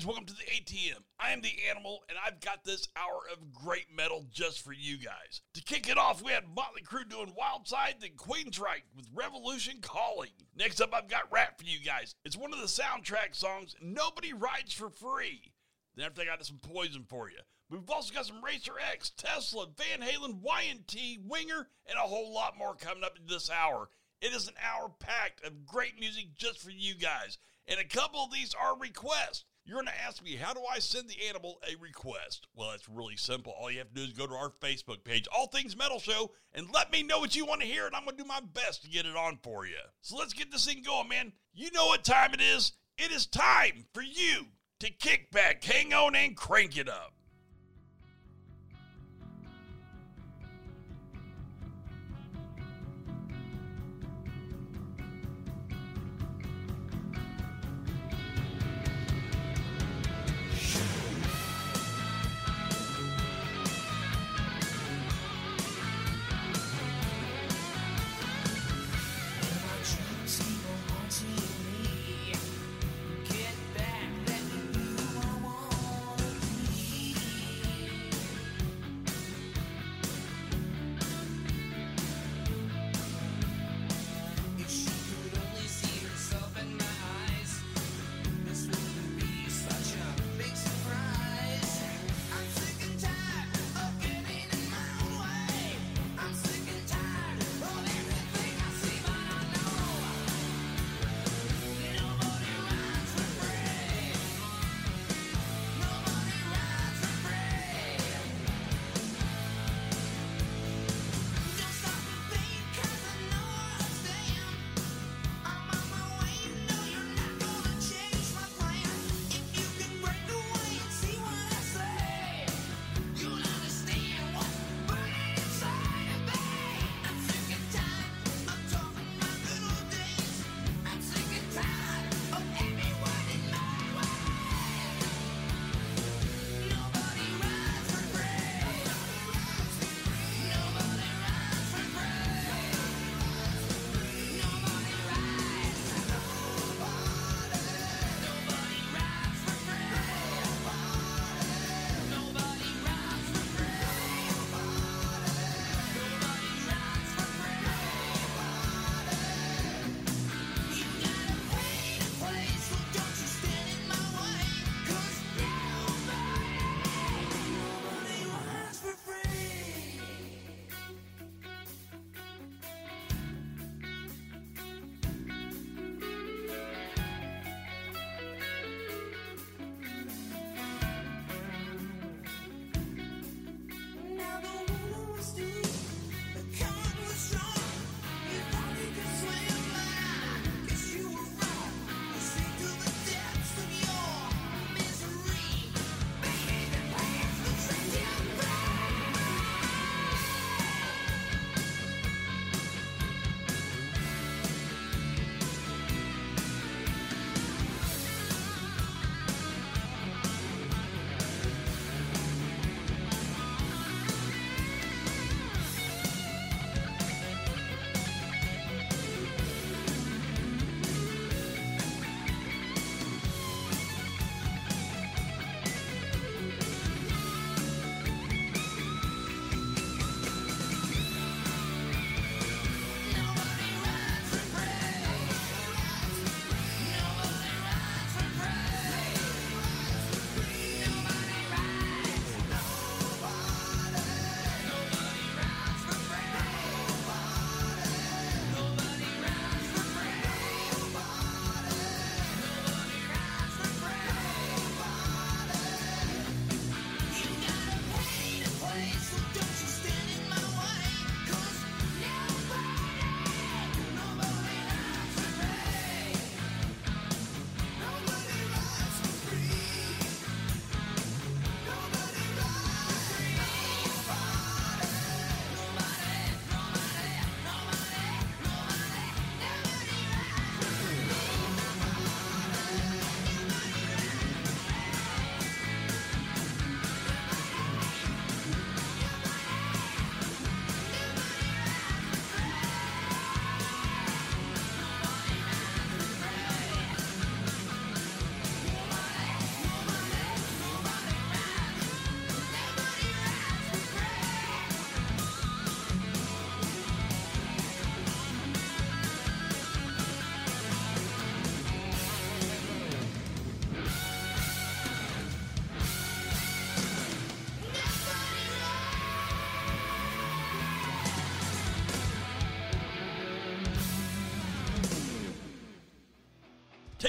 guys, welcome to the ATM. I am the animal, and I've got this hour of great metal just for you guys. To kick it off, we had Motley Crue doing Wild Side, then Queensryche with Revolution Calling. Next up, I've got Ratt for you guys. It's one of the soundtrack songs, Nobody Rides for Free. Then after I got some Poison for you. We've also got some Racer X, Tesla, Van Halen, Y&T, Winger, and a whole lot more coming up in this hour. It is an hour packed of great music just for you guys. And a couple of these are requests. You're going to ask me, how do I send the animal a request? Well, it's really simple. All you have to do is go to our Facebook page, All Things Metal Show, and let me know what you want to hear, and I'm going to do my best to get it on for you. So let's get this thing going, man. You know what time it is. It is time for you to kick back, hang on, and crank it up.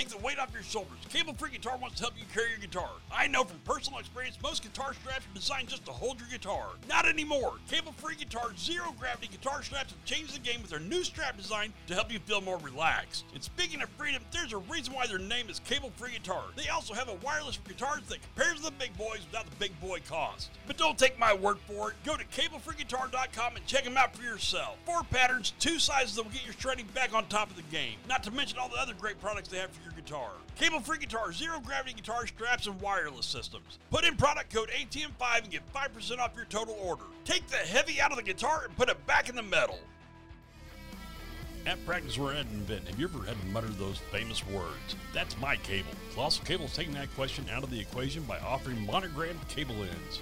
Take the weight off your shoulders. Cable Free Guitar wants to help you carry your guitar. I know from personal experience, most guitar straps are designed just to hold your guitar. Not anymore. Cable Free Guitar's zero gravity guitar straps have changed the game with their new strap design to help you feel more relaxed. And speaking of freedom, there's a reason why their name is Cable Free Guitar. They also have a wireless for guitars that compares to the big boys without the big boy cost. But don't take my word for it. Go to cablefreeguitar.com and check them out for yourself. Four patterns, two sizes that will get your shredding back on top of the game. Not to mention all the other great products they have for your guitar. Cable free guitar, zero gravity guitar straps, and wireless systems. Put in product code ATM5 and get 5% off your total order. Take the heavy out of the guitar and put it back in the metal. At Practice Ed and Vin, have you ever had to mutter those famous words? That's my cable. Colossal Cable's taking that question out of the equation by offering monogrammed cable ends.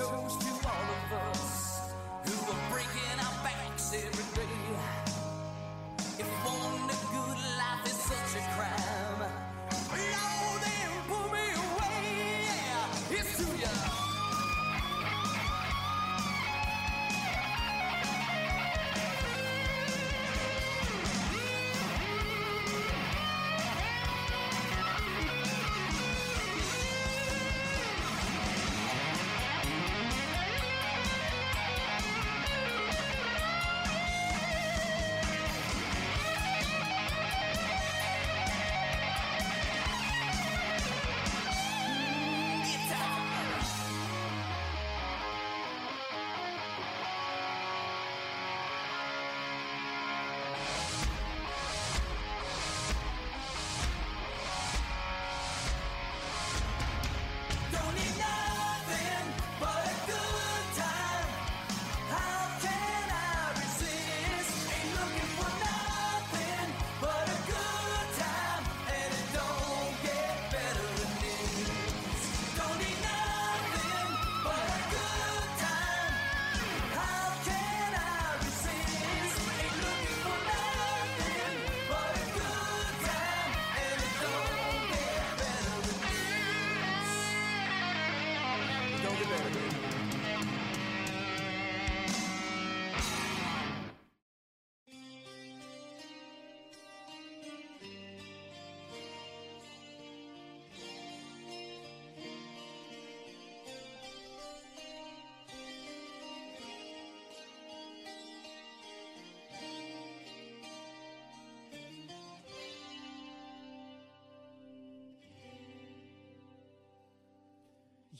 Don't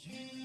You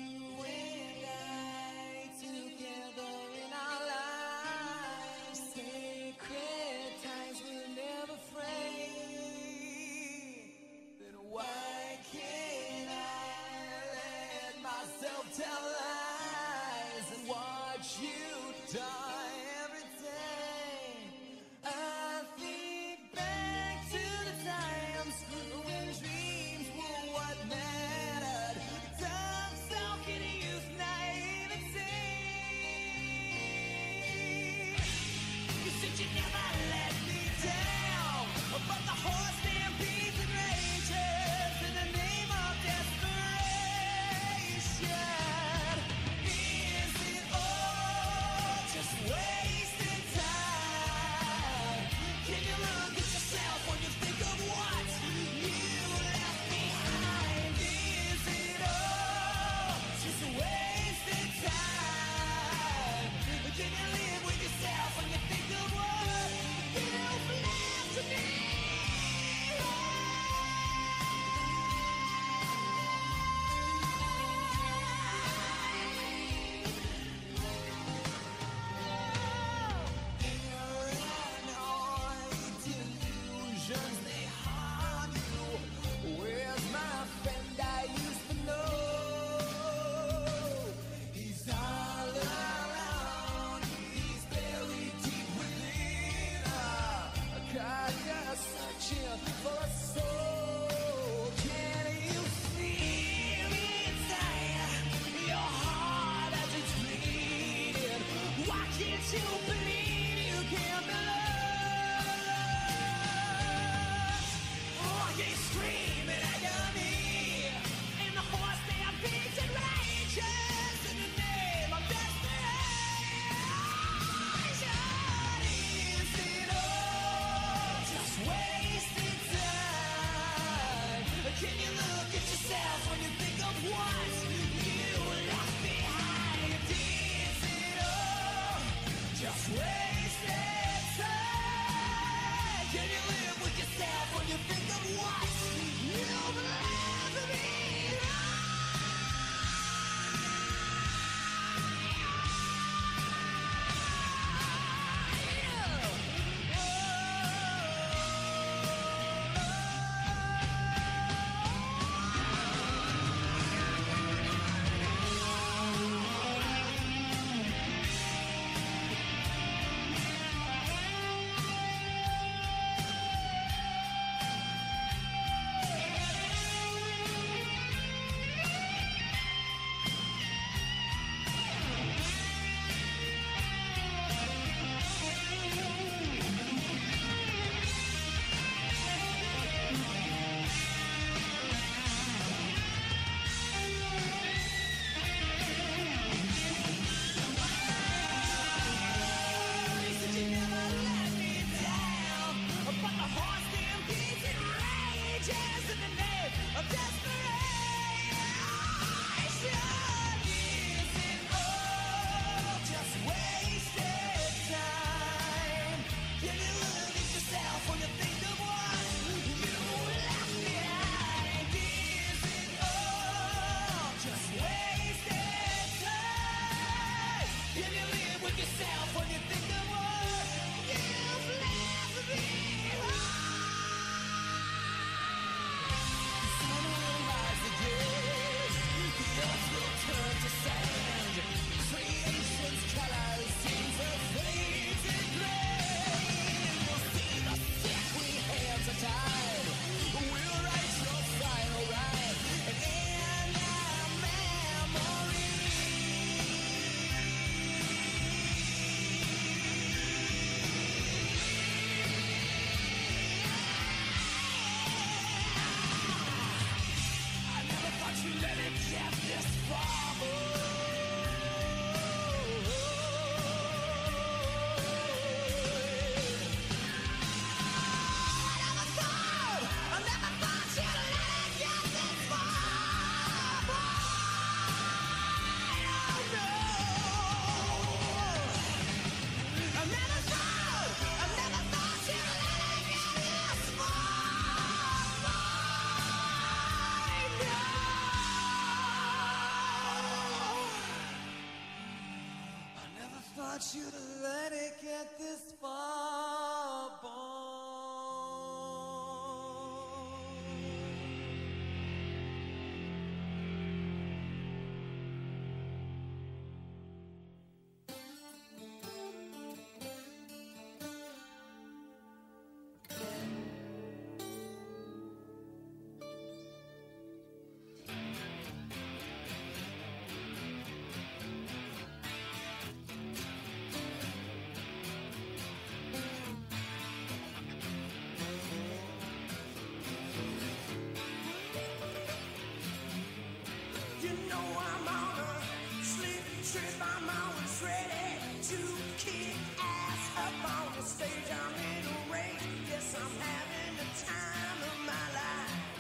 Yes, I'm having the time of my life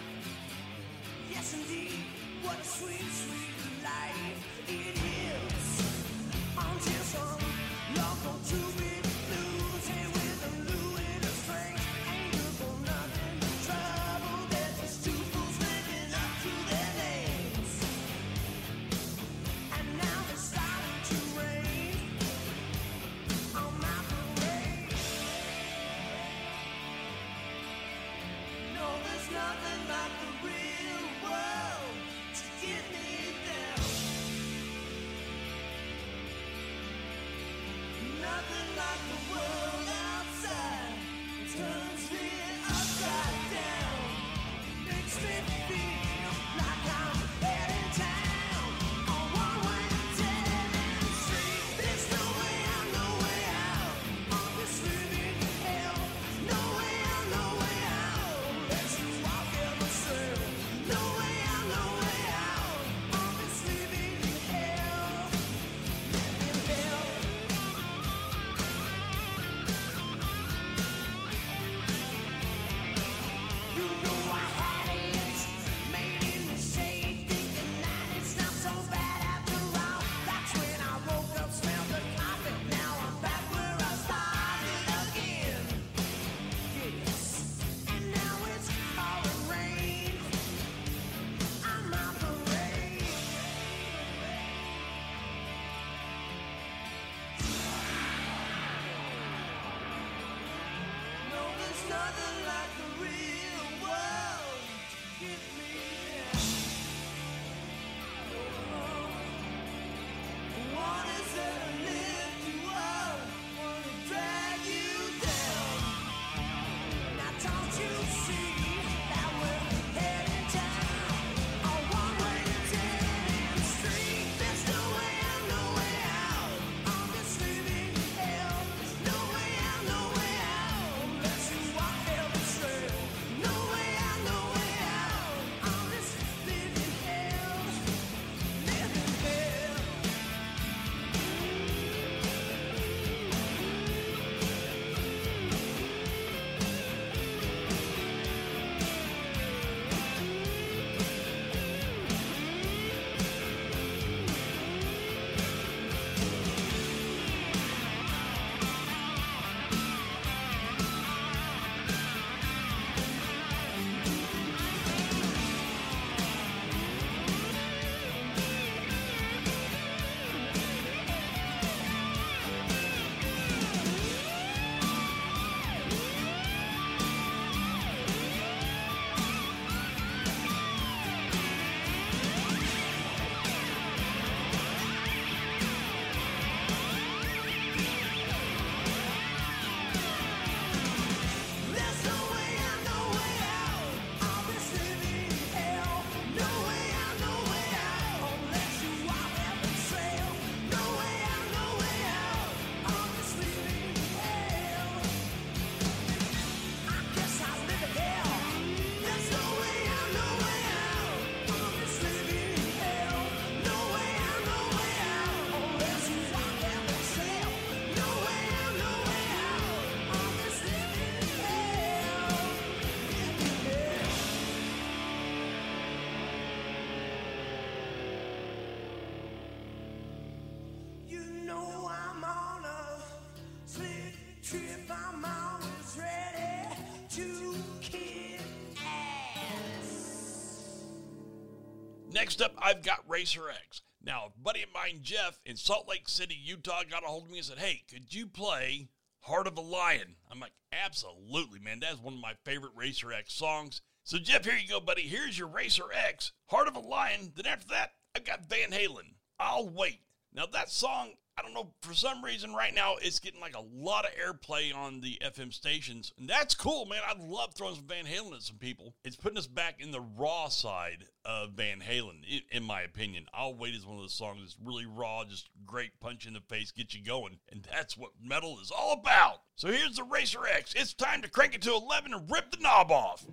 Yes indeed. What a sweet, sweet life it is. Next up, I've got Racer X. Now, a buddy of mine, Jeff, in Salt Lake City, Utah, got a hold of me and said, Hey, could you play Heart of a Lion? I'm like, Absolutely, man. That's one of my favorite Racer X songs. So, Jeff, here you go, buddy. Here's your Racer X, Heart of a Lion. Then after that, I've got Van Halen. I'll wait. Now, that song I don't know, for some reason right now it's getting like a lot of airplay on the FM stations. And that's cool, man. I love throwing some Van Halen at some people. It's putting us back in the raw side of Van Halen, in my opinion. I'll Wait is one of those songs that's really raw, just great punch in the face, get you going. And that's what metal is all about. So here's the Racer X. It's time to crank it to 11 and rip the knob off.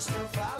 Eyes to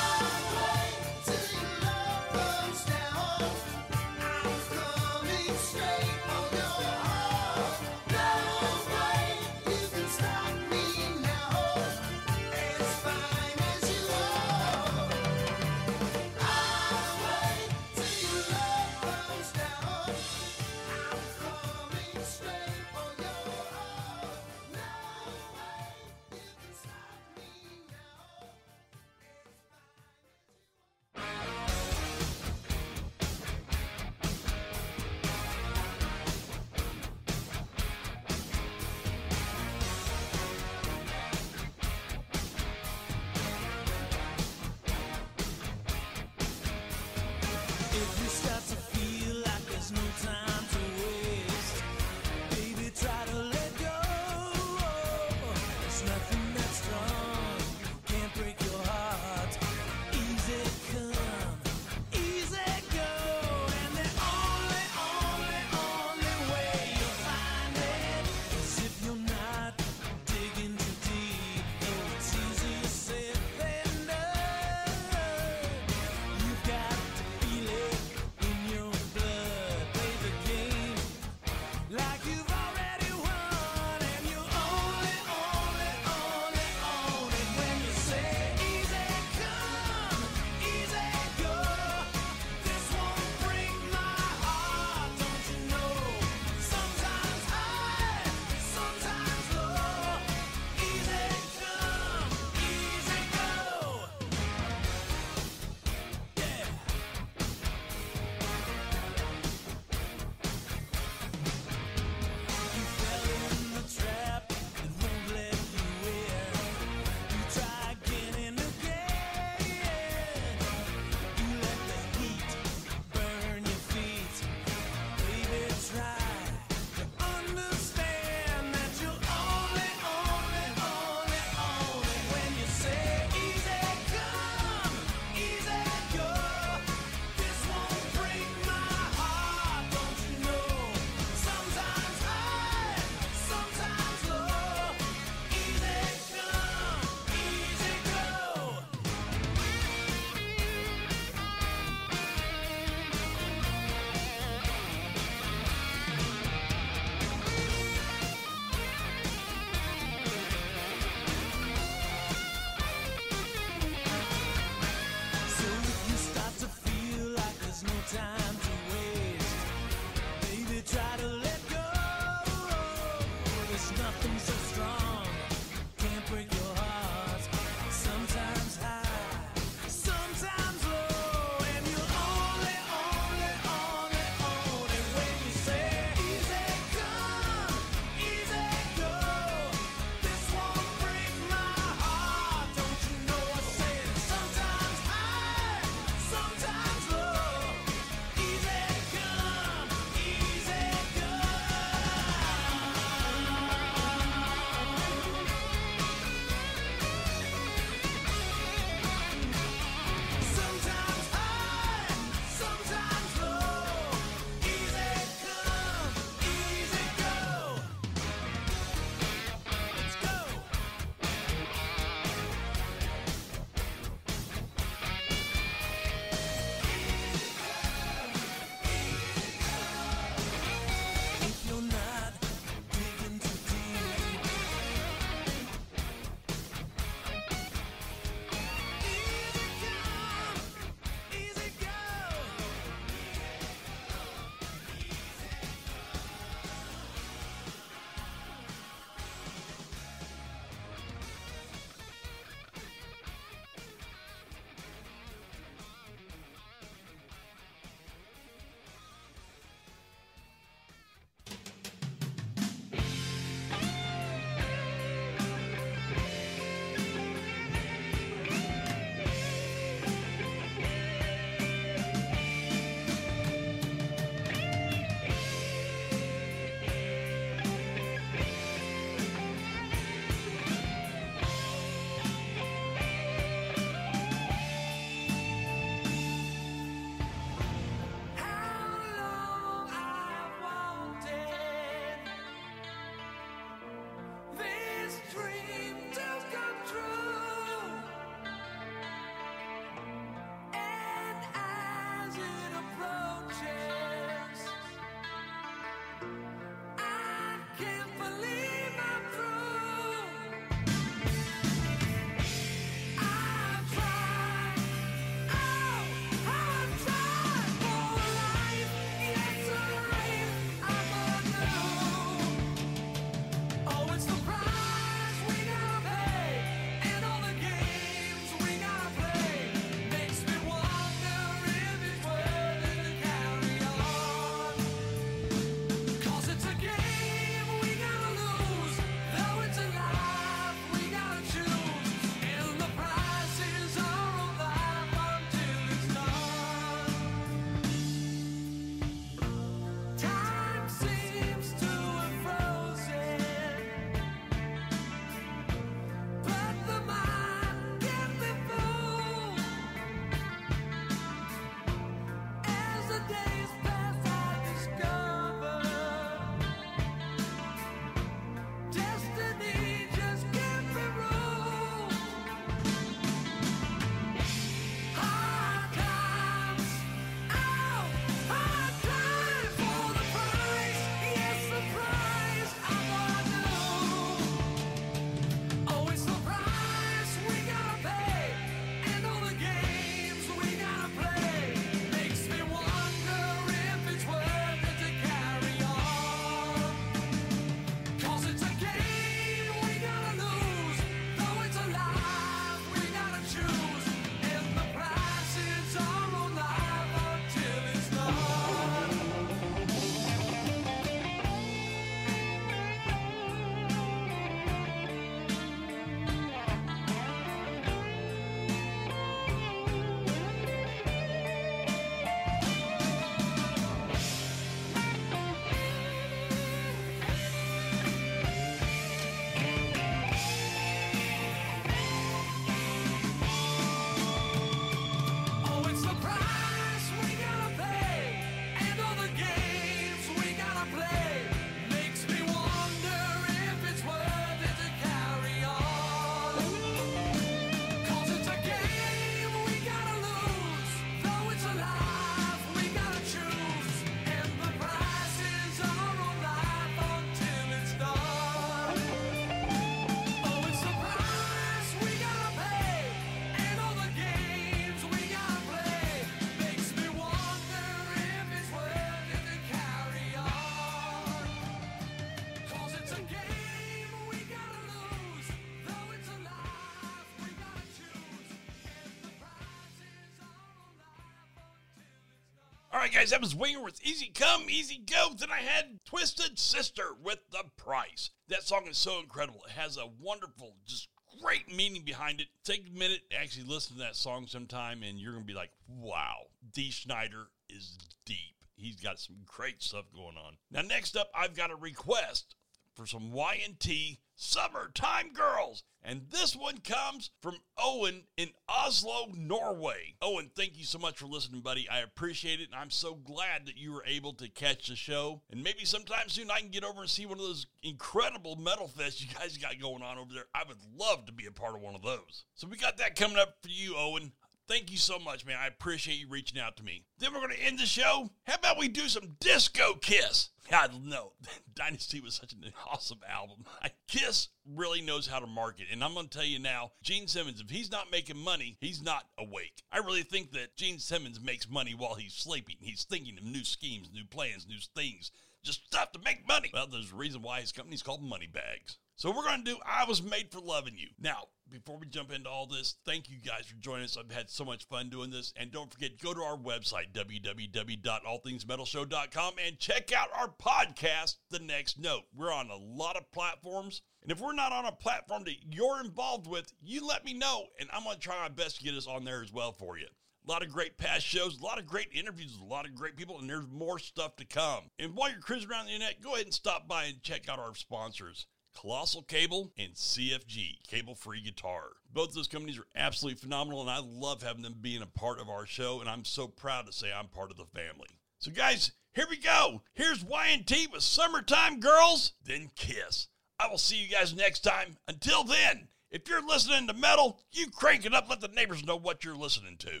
right, guys, that was Winger with Easy Come, Easy Go. Then I had Twisted Sister with The Price. That song is so incredible. It has a wonderful, just great meaning behind it. Take a minute, actually listen to that song sometime, and you're going to be like, wow, Dee Snider is deep. He's got some great stuff going on. Now, next up, I've got a request for some Y&T Summertime Girls. And this one comes from Owen in Oslo, Norway. Owen, thank you so much for listening, buddy. I appreciate it, and I'm so glad that you were able to catch the show. And maybe sometime soon I can get over and see one of those incredible metal fests you guys got going on over there. I would love to be a part of one of those. So we got that coming up for you, Owen. Thank you so much, man. I appreciate you reaching out to me. Then we're going to end the show. How about we do some Disco Kiss? God, no. Dynasty was such an awesome album. Kiss really knows how to market. And I'm going to tell you now, Gene Simmons, if he's not making money, he's not awake. I really think that Gene Simmons makes money while he's sleeping. He's thinking of new schemes, new plans, new things, just stuff to make money. Well, there's a reason why his company's called Moneybags. So we're going to do I Was Made for Loving You. Now, before we jump into all this, thank you guys for joining us. I've had so much fun doing this. And don't forget, go to our website, www.allthingsmetalshow.com, and check out our podcast, The Next Note. We're on a lot of platforms. And if we're not on a platform that you're involved with, you let me know. And I'm going to try my best to get us on there as well for you. A lot of great past shows, a lot of great interviews a lot of great people, and there's more stuff to come. And while you're cruising around the internet, go ahead and stop by and check out our sponsors. Colossal Cable and CFG, Cable Free Guitar. Both those companies are absolutely phenomenal, and I love having them being a part of our show, and I'm so proud to say I'm part of the family. So, guys, here we go. Here's Y&T with Summertime Girls, then Kiss. I will see you guys next time. Until then, if you're listening to metal, you crank it up, let the neighbors know what you're listening to.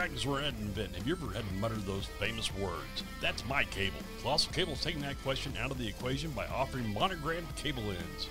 Practice or ad invent, have you ever had to mutter those famous words? That's my cable. Colossal Cable is taking that question out of the equation by offering monogrammed cable ends.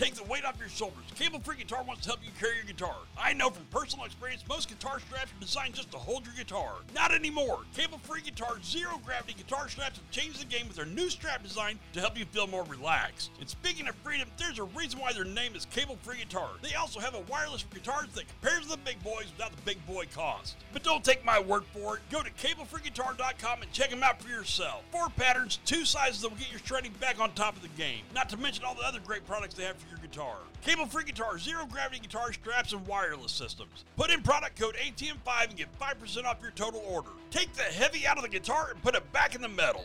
Take the weight off your shoulders. Cable Free Guitar wants to help you carry your guitar. I know from personal experience, most guitar straps are designed just to hold your guitar. Not anymore. Cable Free Guitar's zero gravity guitar straps have changed the game with their new strap design to help you feel more relaxed. And speaking of freedom, there's a reason why their name is Cable Free Guitar. They also have a wireless for guitars that compares to the big boys without the big boy cost. But don't take my word for it. Go to cablefreeguitar.com and check them out for yourself. Four patterns, two sizes that will get your shredding back on top of the game. Not to mention all the other great products they have for your guitar. Cable Free Guitar, zero gravity guitar straps, and wireless systems. Put in product code ATM5 and get 5% off your total order. Take the heavy out of the guitar and put it back in the metal.